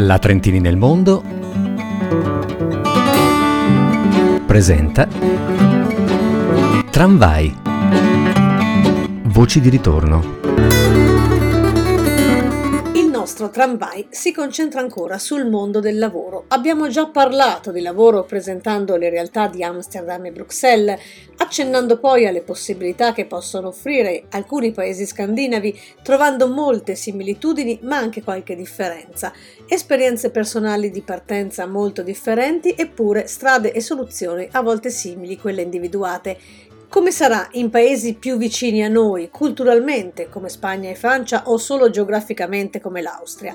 La Trentini nel mondo presenta Tramvai. Voci di ritorno nostro tramvai si concentra ancora sul mondo del lavoro. Abbiamo già parlato di lavoro presentando le realtà di Amsterdam e Bruxelles, accennando poi alle possibilità che possono offrire alcuni paesi scandinavi, trovando molte similitudini ma anche qualche differenza, esperienze personali di partenza molto differenti eppure strade e soluzioni a volte simili quelle individuate come sarà in paesi più vicini a noi, culturalmente come Spagna e Francia o solo geograficamente come l'Austria?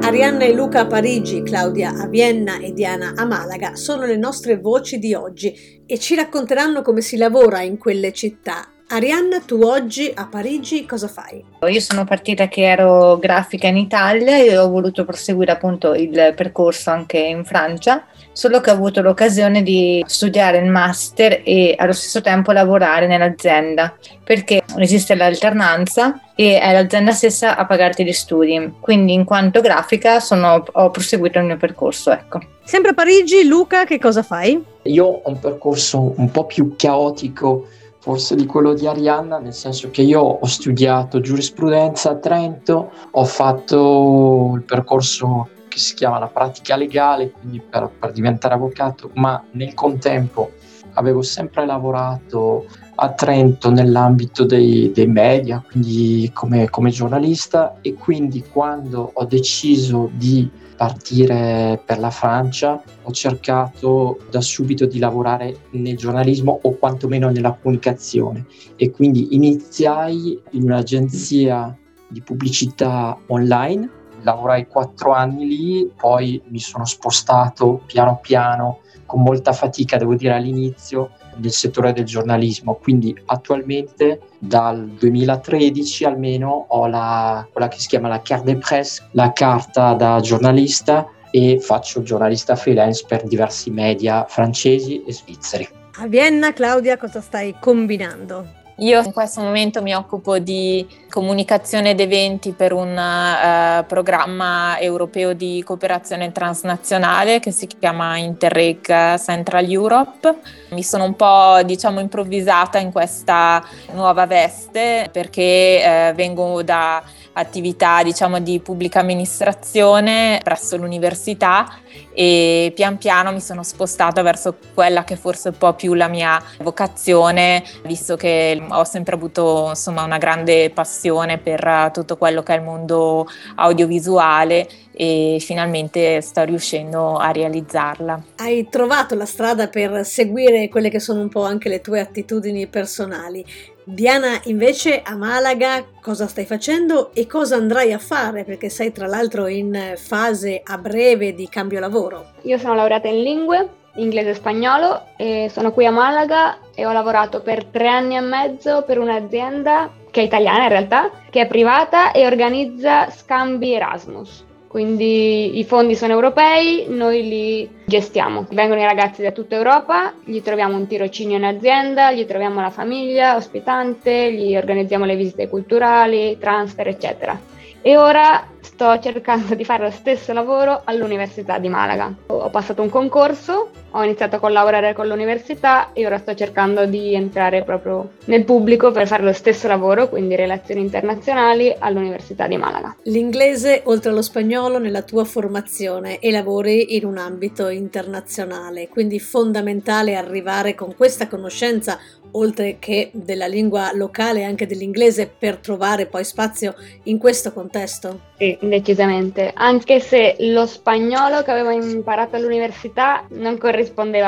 Arianna e Luca a Parigi, Claudia a Vienna e Diana a Malaga sono le nostre voci di oggi e ci racconteranno come si lavora in quelle città Arianna, tu oggi a Parigi cosa fai? Io sono partita che ero grafica in Italia e ho voluto proseguire appunto il percorso anche in Francia, solo che ho avuto l'occasione di studiare il master e allo stesso tempo lavorare nell'azienda, perché esiste l'alternanza e è l'azienda stessa a pagarti gli studi. Quindi in quanto grafica sono, ho proseguito il mio percorso, ecco. Sempre a Parigi, Luca, che cosa fai? Io ho un percorso un po' più caotico forse di quello di Arianna, nel senso che io ho studiato giurisprudenza a Trento, ho fatto il percorso che si chiama la pratica legale, quindi per, per diventare avvocato, ma nel contempo avevo sempre lavorato a Trento nell'ambito dei, dei media, quindi come, come giornalista e quindi quando ho deciso di partire per la Francia ho cercato da subito di lavorare nel giornalismo o quantomeno nella comunicazione. E quindi iniziai in un'agenzia di pubblicità online, lavorai quattro anni lì, poi mi sono spostato piano piano con molta fatica, devo dire all'inizio, nel settore del giornalismo. Quindi attualmente dal 2013 almeno ho la, quella che si chiama la carte de presse, la carta da giornalista e faccio giornalista freelance per diversi media francesi e svizzeri. A Vienna, Claudia, cosa stai combinando? Io in questo momento mi occupo di comunicazione ed eventi per un uh, programma europeo di cooperazione transnazionale che si chiama Interreg Central Europe. Mi sono un po' diciamo improvvisata in questa nuova veste perché uh, vengo da attività diciamo di pubblica amministrazione presso l'università e pian piano mi sono spostata verso quella che forse è un po' più la mia vocazione, visto che ho sempre avuto insomma una grande passione per tutto quello che è il mondo audiovisuale e finalmente sto riuscendo a realizzarla. Hai trovato la strada per seguire quelle che sono un po' anche le tue attitudini personali. Diana, invece a Malaga cosa stai facendo e cosa andrai a fare? Perché sei tra l'altro in fase a breve di cambio lavoro. Io sono laureata in lingue, inglese e spagnolo, e sono qui a Malaga e ho lavorato per tre anni e mezzo per un'azienda che è italiana in realtà, che è privata e organizza scambi Erasmus. Quindi i fondi sono europei, noi li gestiamo. Vengono i ragazzi da tutta Europa, gli troviamo un tirocinio in azienda, gli troviamo la famiglia ospitante, gli organizziamo le visite culturali, transfer, eccetera. E ora sto cercando di fare lo stesso lavoro all'Università di Malaga. Ho passato un concorso, ho iniziato a collaborare con l'università e ora sto cercando di entrare proprio nel pubblico per fare lo stesso lavoro, quindi relazioni internazionali all'Università di Malaga. L'inglese oltre allo spagnolo nella tua formazione e lavori in un ambito internazionale, quindi fondamentale arrivare con questa conoscenza oltre che della lingua locale anche dell'inglese per trovare poi spazio in questo contesto? Sì, decisamente, anche se lo spagnolo che avevo imparato all'università non corrispondeva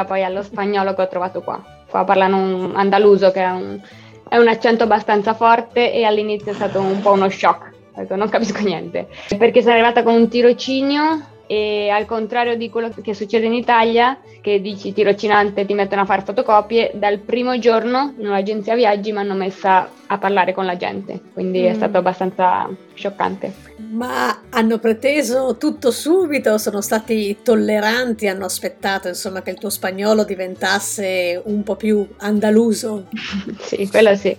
poi allo spagnolo che ho trovato qua. Qua parlano un andaluso che è un, è un accento abbastanza forte e all'inizio è stato un po' uno shock, non capisco niente, perché sono arrivata con un tirocinio e al contrario di quello che succede in Italia, che dici tirocinante ti mettono a fare fotocopie, dal primo giorno in un'agenzia viaggi mi hanno messa a parlare con la gente, quindi mm. è stato abbastanza scioccante. Ma hanno preteso tutto subito, sono stati tolleranti, hanno aspettato insomma che il tuo spagnolo diventasse un po' più andaluso? sì, quello sì,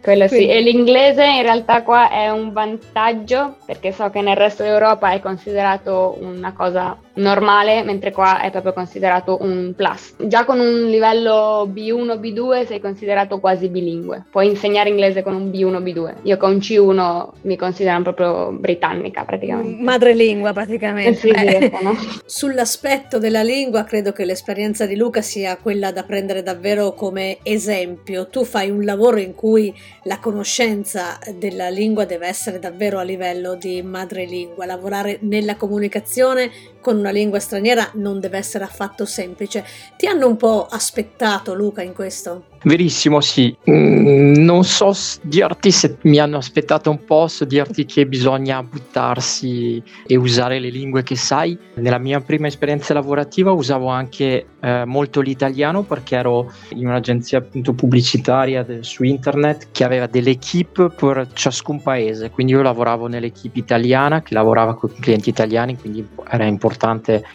quello sì. E l'inglese in realtà qua è un vantaggio perché so che nel resto d'Europa è considerato una cosa normale, mentre qua è proprio considerato un plus. Già con un livello B1, B2 sei considerato quasi bilingue. Puoi insegnare inglese con un B1, B2. Io con C1 mi considerano proprio britannica praticamente. Madrelingua praticamente. Sì, eh. no? Sull'aspetto della lingua credo che l'esperienza di Luca sia quella da prendere davvero come esempio. Tu fai un lavoro in cui la conoscenza della lingua deve essere davvero a livello di madrelingua, lavorare nella comunicazione that con una lingua straniera non deve essere affatto semplice. Ti hanno un po' aspettato, Luca, in questo? Verissimo, sì. Mm, non so dirti se mi hanno aspettato un po', so dirti che bisogna buttarsi e usare le lingue che sai. Nella mia prima esperienza lavorativa usavo anche eh, molto l'italiano perché ero in un'agenzia appunto pubblicitaria de- su internet che aveva delle equip per ciascun paese. Quindi io lavoravo nell'equipe italiana che lavorava con clienti italiani, quindi era importante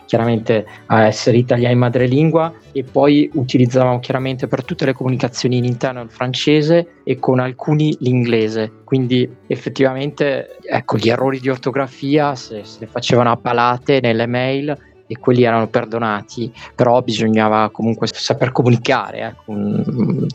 chiaramente essere italiani madrelingua e poi utilizzavamo chiaramente per tutte le comunicazioni in interno il francese e con alcuni l'inglese. Quindi effettivamente ecco, gli errori di ortografia se, se le facevano a palate nelle mail e quelli erano perdonati, però bisognava comunque saper comunicare, ecco,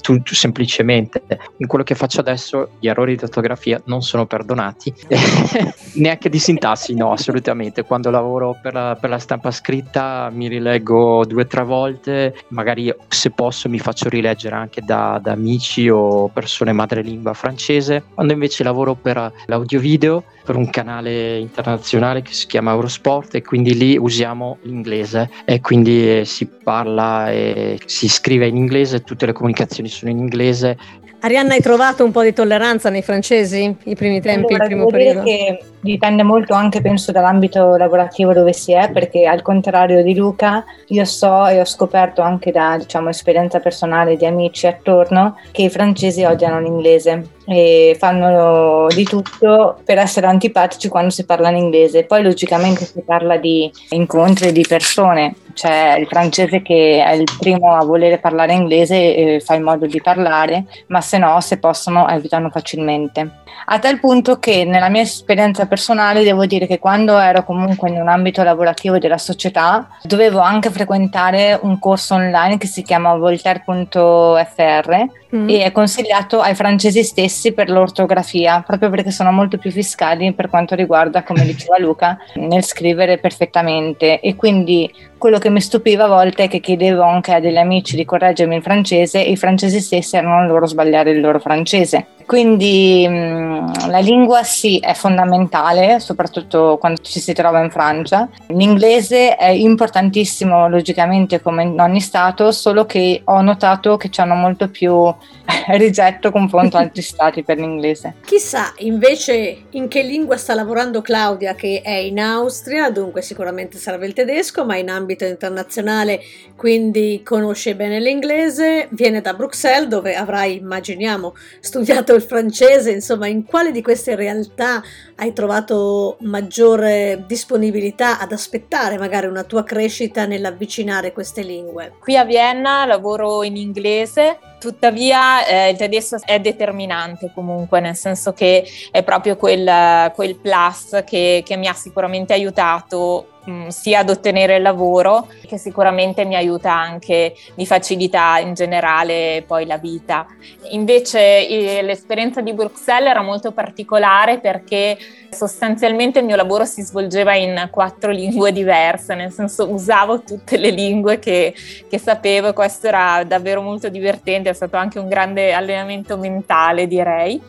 tu, tu, semplicemente. In quello che faccio adesso gli errori di ortografia non sono perdonati, neanche di sintassi, no, assolutamente. Quando lavoro per la, per la stampa scritta mi rileggo due o tre volte, magari se posso mi faccio rileggere anche da, da amici o persone madrelingua francese. Quando invece lavoro per l'audio video, per un canale internazionale che si chiama Eurosport e quindi lì usiamo l'inglese e quindi si parla e si scrive in inglese, tutte le comunicazioni sono in inglese. Arianna, hai trovato un po' di tolleranza nei francesi i primi tempi, allora, il primo periodo? Che dipende molto anche, penso, dall'ambito lavorativo dove si è, perché al contrario di Luca, io so e ho scoperto anche da diciamo, esperienza personale di amici attorno che i francesi odiano l'inglese e fanno di tutto per essere antipatici quando si parla in inglese. Poi logicamente si parla di incontri di persone, c'è il francese che è il primo a volere parlare inglese e fa in modo di parlare, ma se no, se possono, evitano facilmente. A tal punto che nella mia esperienza personale devo dire che quando ero comunque in un ambito lavorativo della società dovevo anche frequentare un corso online che si chiama voltaire.fr mm. e è consigliato ai francesi stessi per l'ortografia, proprio perché sono molto più fiscali per quanto riguarda, come diceva Luca, nel scrivere perfettamente. E quindi quello che mi stupiva a volte è che chiedevo anche a degli amici di correggermi il francese e i francesi stessi erano loro sbagliare il loro francese. Quindi mm, la lingua sì è fondamentale, soprattutto quando ci si trova in Francia. L'inglese è importantissimo logicamente come in ogni stato, solo che ho notato che hanno molto più rigetto confronto ad altri stati per l'inglese. Chissà invece in che lingua sta lavorando Claudia che è in Austria, dunque sicuramente serve il tedesco, ma in ambito internazionale quindi conosce bene l'inglese, viene da Bruxelles dove avrai, immaginiamo, studiato il francese, insomma in quale di queste realtà hai trovato maggiore disponibilità ad aspettare magari una tua crescita nell'avvicinare queste lingue? Qui a Vienna lavoro in inglese Tuttavia eh, il tedesco è determinante comunque, nel senso che è proprio quel, quel plus che, che mi ha sicuramente aiutato Mm, sia ad ottenere il lavoro, che sicuramente mi aiuta anche di facilità in generale poi la vita. Invece l'esperienza di Bruxelles era molto particolare perché sostanzialmente il mio lavoro si svolgeva in quattro lingue diverse, nel senso usavo tutte le lingue che, che sapevo e questo era davvero molto divertente è stato anche un grande allenamento mentale, direi.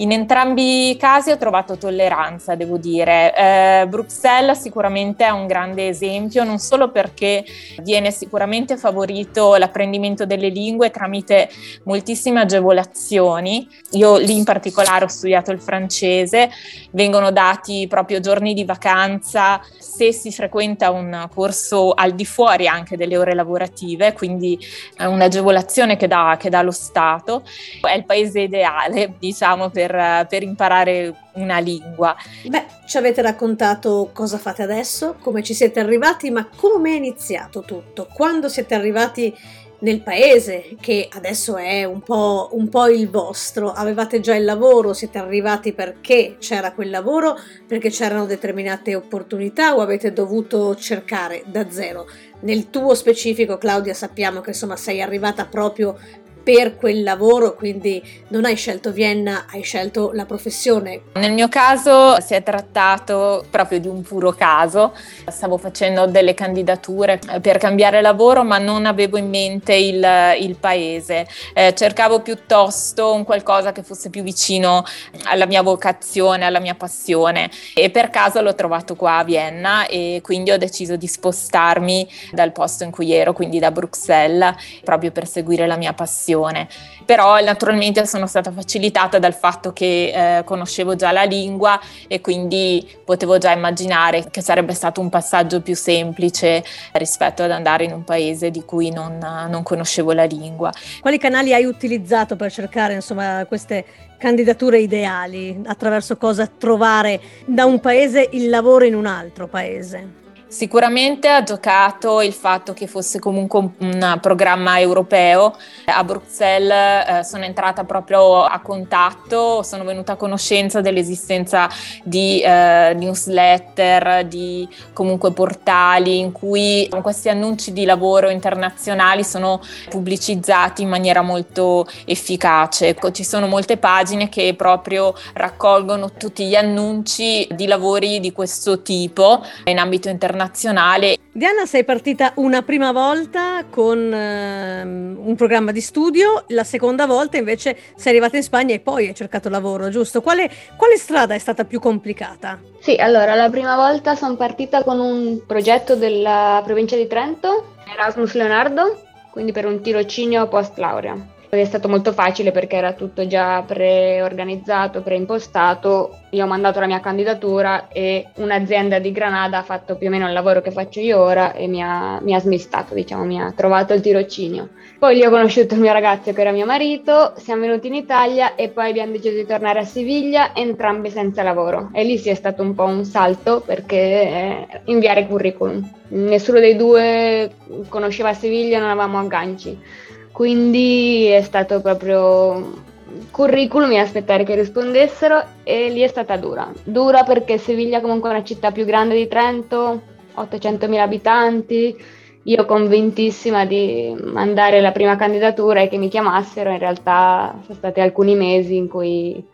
In entrambi i casi ho trovato tolleranza, devo dire. Eh, Bruxelles sicuramente è un grande esempio, non solo perché viene sicuramente favorito l'apprendimento delle lingue tramite moltissime agevolazioni. Io lì in particolare ho studiato il francese, vengono dati proprio giorni di vacanza se si frequenta un corso al di fuori anche delle ore lavorative, quindi è un'agevolazione che dà, che dà lo Stato. È il paese ideale, diciamo, per per, per imparare una lingua. Beh, ci avete raccontato cosa fate adesso, come ci siete arrivati, ma come è iniziato tutto? Quando siete arrivati nel paese, che adesso è un po', un po', il vostro, avevate già il lavoro, siete arrivati perché c'era quel lavoro, perché c'erano determinate opportunità o avete dovuto cercare da zero? Nel tuo specifico, Claudia, sappiamo che insomma sei arrivata proprio per quel lavoro, quindi non hai scelto Vienna, hai scelto la professione. Nel mio caso si è trattato proprio di un puro caso, stavo facendo delle candidature per cambiare lavoro ma non avevo in mente il, il paese, eh, cercavo piuttosto un qualcosa che fosse più vicino alla mia vocazione, alla mia passione. E per caso l'ho trovato qua a Vienna e quindi ho deciso di spostarmi dal posto in cui ero, quindi da Bruxelles, proprio per seguire la mia passione formazione, però naturalmente sono stata facilitata dal fatto che eh, conoscevo già la lingua e quindi potevo già immaginare che sarebbe stato un passaggio più semplice rispetto ad andare in un paese di cui non, non conoscevo la lingua. Quali canali hai utilizzato per cercare insomma, queste candidature ideali? Attraverso cosa trovare da un paese il lavoro in un altro paese? Sicuramente ha giocato il fatto che fosse comunque un programma europeo. A Bruxelles eh, sono entrata proprio a contatto, sono venuta a conoscenza dell'esistenza di eh, newsletter, di comunque portali in cui questi annunci di lavoro internazionali sono pubblicizzati in maniera molto efficace. Ci sono molte pagine che proprio raccolgono tutti gli annunci di lavori di questo tipo in ambito internazionale internazionale. Diana, sei partita una prima volta con uh, un programma di studio, la seconda volta invece sei arrivata in Spagna e poi hai cercato lavoro, giusto? Quale, quale strada è stata più complicata? Sì, allora la prima volta sono partita con un progetto della provincia di Trento, Erasmus Leonardo, quindi per un tirocinio post laurea. È stato molto facile perché era tutto già preorganizzato, preimpostato. Io ho mandato la mia candidatura e un'azienda di Granada ha fatto più o meno il lavoro che faccio io ora e mi ha, mi ha smistato, diciamo, mi ha trovato il tirocinio. Poi lì ho conosciuto il mio ragazzo che era mio marito, siamo venuti in Italia e poi abbiamo deciso di tornare a Siviglia, entrambi senza lavoro. E lì sì è stato un po' un salto perché eh, inviare curriculum. Nessuno dei due conosceva Siviglia, non avevamo agganci quindi è stato proprio curriculum e aspettare che rispondessero e lì è stata dura. Dura perché Siviglia comunque è una città più grande di Trento, 800.000 abitanti, io convintissima di mandare la prima candidatura e che mi chiamassero, in realtà sono stati alcuni mesi in cui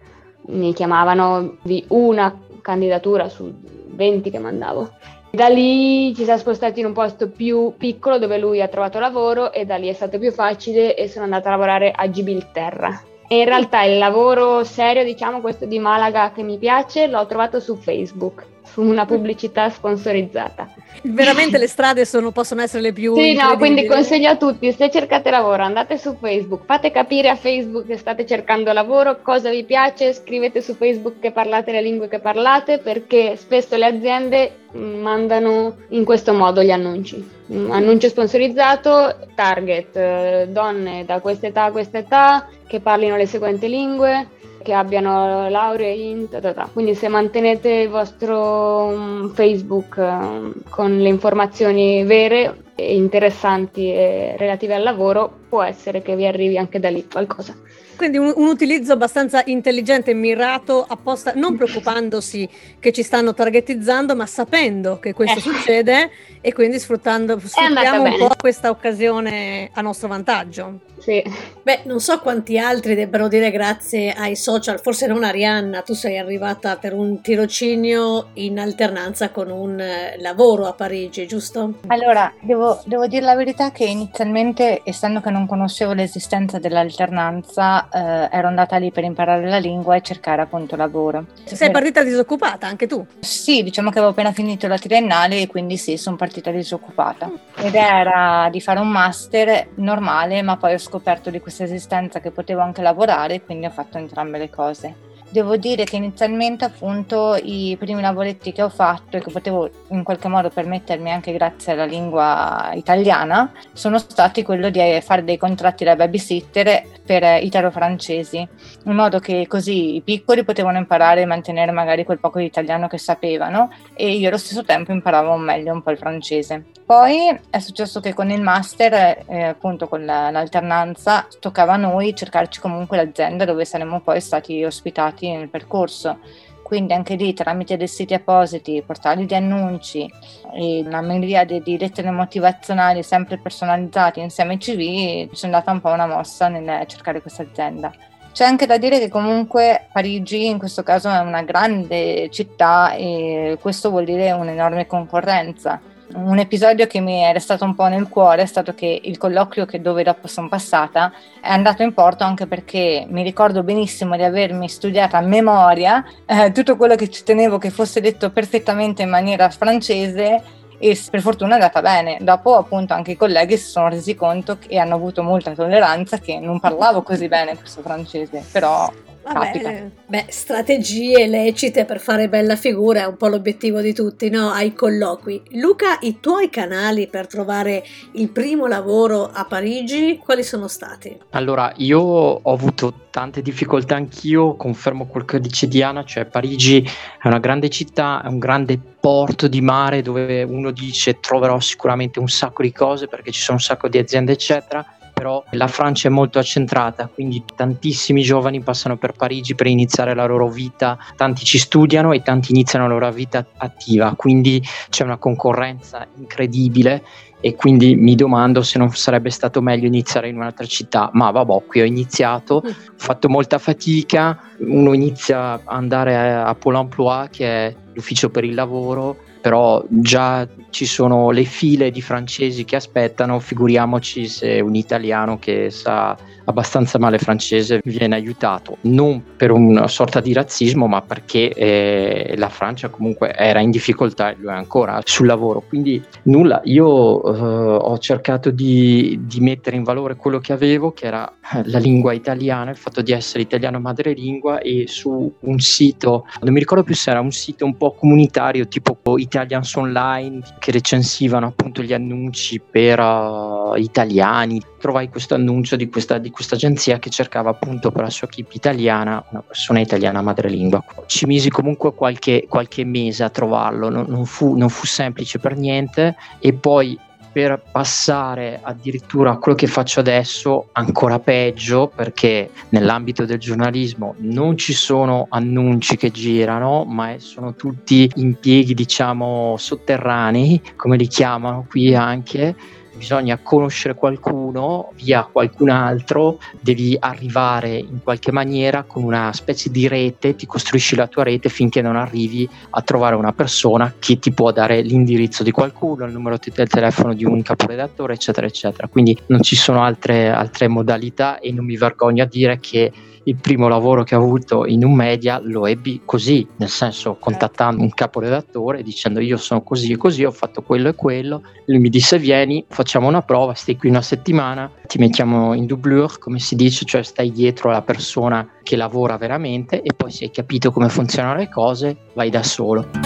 mi chiamavano di una candidatura su 20 che mandavo. Da lì ci siamo spostati in un posto più piccolo dove lui ha trovato lavoro e da lì è stato più facile e sono andata a lavorare a Gibilterra. E in realtà il lavoro serio, diciamo questo di Malaga che mi piace, l'ho trovato su Facebook una pubblicità sponsorizzata. Veramente le strade sono, possono essere le più... Sì, no, quindi consiglio a tutti, se cercate lavoro andate su Facebook, fate capire a Facebook che state cercando lavoro, cosa vi piace, scrivete su Facebook che parlate le lingue che parlate, perché spesso le aziende mm, mandano in questo modo gli annunci. Mm, annuncio sponsorizzato, target, eh, donne da questa età a questa età, che parlino le seguenti lingue, che abbiano lauree in... Ta, ta, ta. Quindi se mantenete il vostro um, Facebook um, con le informazioni vere interessanti e relative al lavoro, può essere che vi arrivi anche da lì qualcosa. Quindi un, un, utilizzo abbastanza intelligente e mirato apposta, non preoccupandosi che ci stanno targetizzando, ma sapendo che questo eh. succede e quindi sfruttando sfruttiamo un po' questa occasione a nostro vantaggio. Sì. Beh, non so quanti altri debbano dire grazie ai social, forse non Arianna, tu sei arrivata per un tirocinio in alternanza con un eh, lavoro a Parigi, giusto? Allora, devo devo, devo, dire la verità che inizialmente, essendo che non conoscevo l'esistenza dell'alternanza, eh, ero andata lì per imparare la lingua e cercare appunto lavoro. Sei partita disoccupata anche tu? Sì, diciamo che avevo appena finito la triennale e quindi sì, sono partita disoccupata. Ed era di fare un master normale, ma poi ho scoperto di questa esistenza che potevo anche lavorare, quindi ho fatto entrambe le cose. Devo dire che inizialmente appunto i primi lavoretti che ho fatto e che potevo in qualche modo permettermi anche grazie alla lingua italiana sono stati quello di fare dei contratti da babysitter per italo-francesi, in modo che così i piccoli potevano imparare e mantenere magari quel poco di italiano che sapevano e io allo stesso tempo imparavo meglio un po' il francese. Poi è successo che con il master, eh, appunto con la, l'alternanza, toccava a noi cercarci comunque l'azienda dove saremmo poi stati ospitati nel percorso. Quindi anche lì tramite dei siti appositi, portali di annunci e una miriade di lettere motivazionali sempre personalizzate insieme ai CV, ci è andata un po' una mossa nel cercare questa azienda. C'è anche da dire che comunque Parigi in questo caso è una grande città e questo vuol dire un'enorme concorrenza un episodio che mi è restato un po' nel cuore è stato che il colloquio che dove dopo sono passata è andato in porto anche perché mi ricordo benissimo di avermi studiata a memoria eh, tutto quello che ci tenevo che fosse detto perfettamente in maniera francese e per fortuna è andata bene. Dopo appunto anche i colleghi si sono resi conto e hanno avuto molta tolleranza che non parlavo così bene questo francese, però Vabbè, beh, strategie lecite per fare bella figura è un po' l'obiettivo di tutti, no? Ai colloqui. Luca, i tuoi canali per trovare il primo lavoro a Parigi, quali sono stati? Allora, io ho avuto tante difficoltà anch'io, confermo quel che dice Diana, cioè Parigi è una grande città, è un grande porto di mare dove uno dice troverò sicuramente un sacco di cose perché ci sono un sacco di aziende, eccetera però la Francia è molto accentrata, quindi tantissimi giovani passano per Parigi per iniziare la loro vita, tanti ci studiano e tanti iniziano la loro vita attiva, quindi c'è una concorrenza incredibile e quindi mi domando se non sarebbe stato meglio iniziare in un'altra città, ma vabbè, qui ho iniziato, mm. ho fatto molta fatica, uno inizia ad andare a Pôle emploi che è l'ufficio per il lavoro, però già ci sono le file di francesi che aspettano, figuriamoci se un italiano che sa abbastanza male francese viene aiutato, non per una sorta di razzismo, ma perché eh, la Francia comunque era in difficoltà e lo è ancora sul lavoro. Quindi nulla, io eh, ho cercato di, di, mettere in valore quello che avevo, che era la lingua italiana, il fatto di essere italiano madrelingua e su un sito, non mi ricordo più se era un sito un po' comunitario tipo Italians Online che recensivano appunto gli annunci per uh, italiani. Trovai questo annuncio di questa, di questa agenzia che cercava appunto per la sua equip italiana una persona italiana madrelingua. Ci misi comunque qualche, qualche mese a trovarlo, non, non, fu, non fu semplice per niente e poi per passare addirittura a quello che faccio adesso, ancora peggio, perché nell'ambito del giornalismo non ci sono annunci che girano, ma sono tutti impieghi, diciamo, sotterranei, come li chiamano qui anche bisogna conoscere qualcuno via qualcun altro, devi arrivare in qualche maniera con una specie di rete, ti costruisci la tua rete finché non arrivi a trovare una persona che ti può dare l'indirizzo di qualcuno, il numero del telefono di un caporedattore, eccetera, eccetera. Quindi non ci sono altre, altre modalità e non mi vergogno a dire che il primo lavoro che ho avuto in un media lo ebbi così, nel senso contattando un caporedattore dicendo io sono così e così, ho fatto quello e quello, lui mi disse vieni, facciamo una prova, stai qui una settimana, ti mettiamo in doublure, come si dice, cioè stai dietro alla persona che lavora veramente e poi se hai capito come funzionano le cose vai da solo.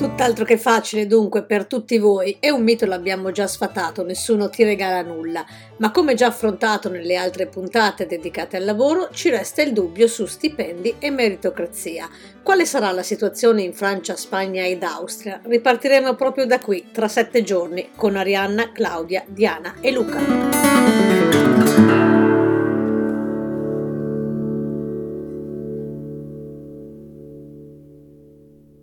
Tutt'altro che facile dunque per tutti voi e un mito l'abbiamo già sfatato, nessuno ti regala nulla, ma come già affrontato nelle altre puntate dedicate al lavoro ci resta il dubbio su stipendi e meritocrazia. Quale sarà la situazione in Francia, Spagna ed Austria? Ripartiremo proprio da qui tra sette giorni con Arianna, Claudia, Diana e Luca.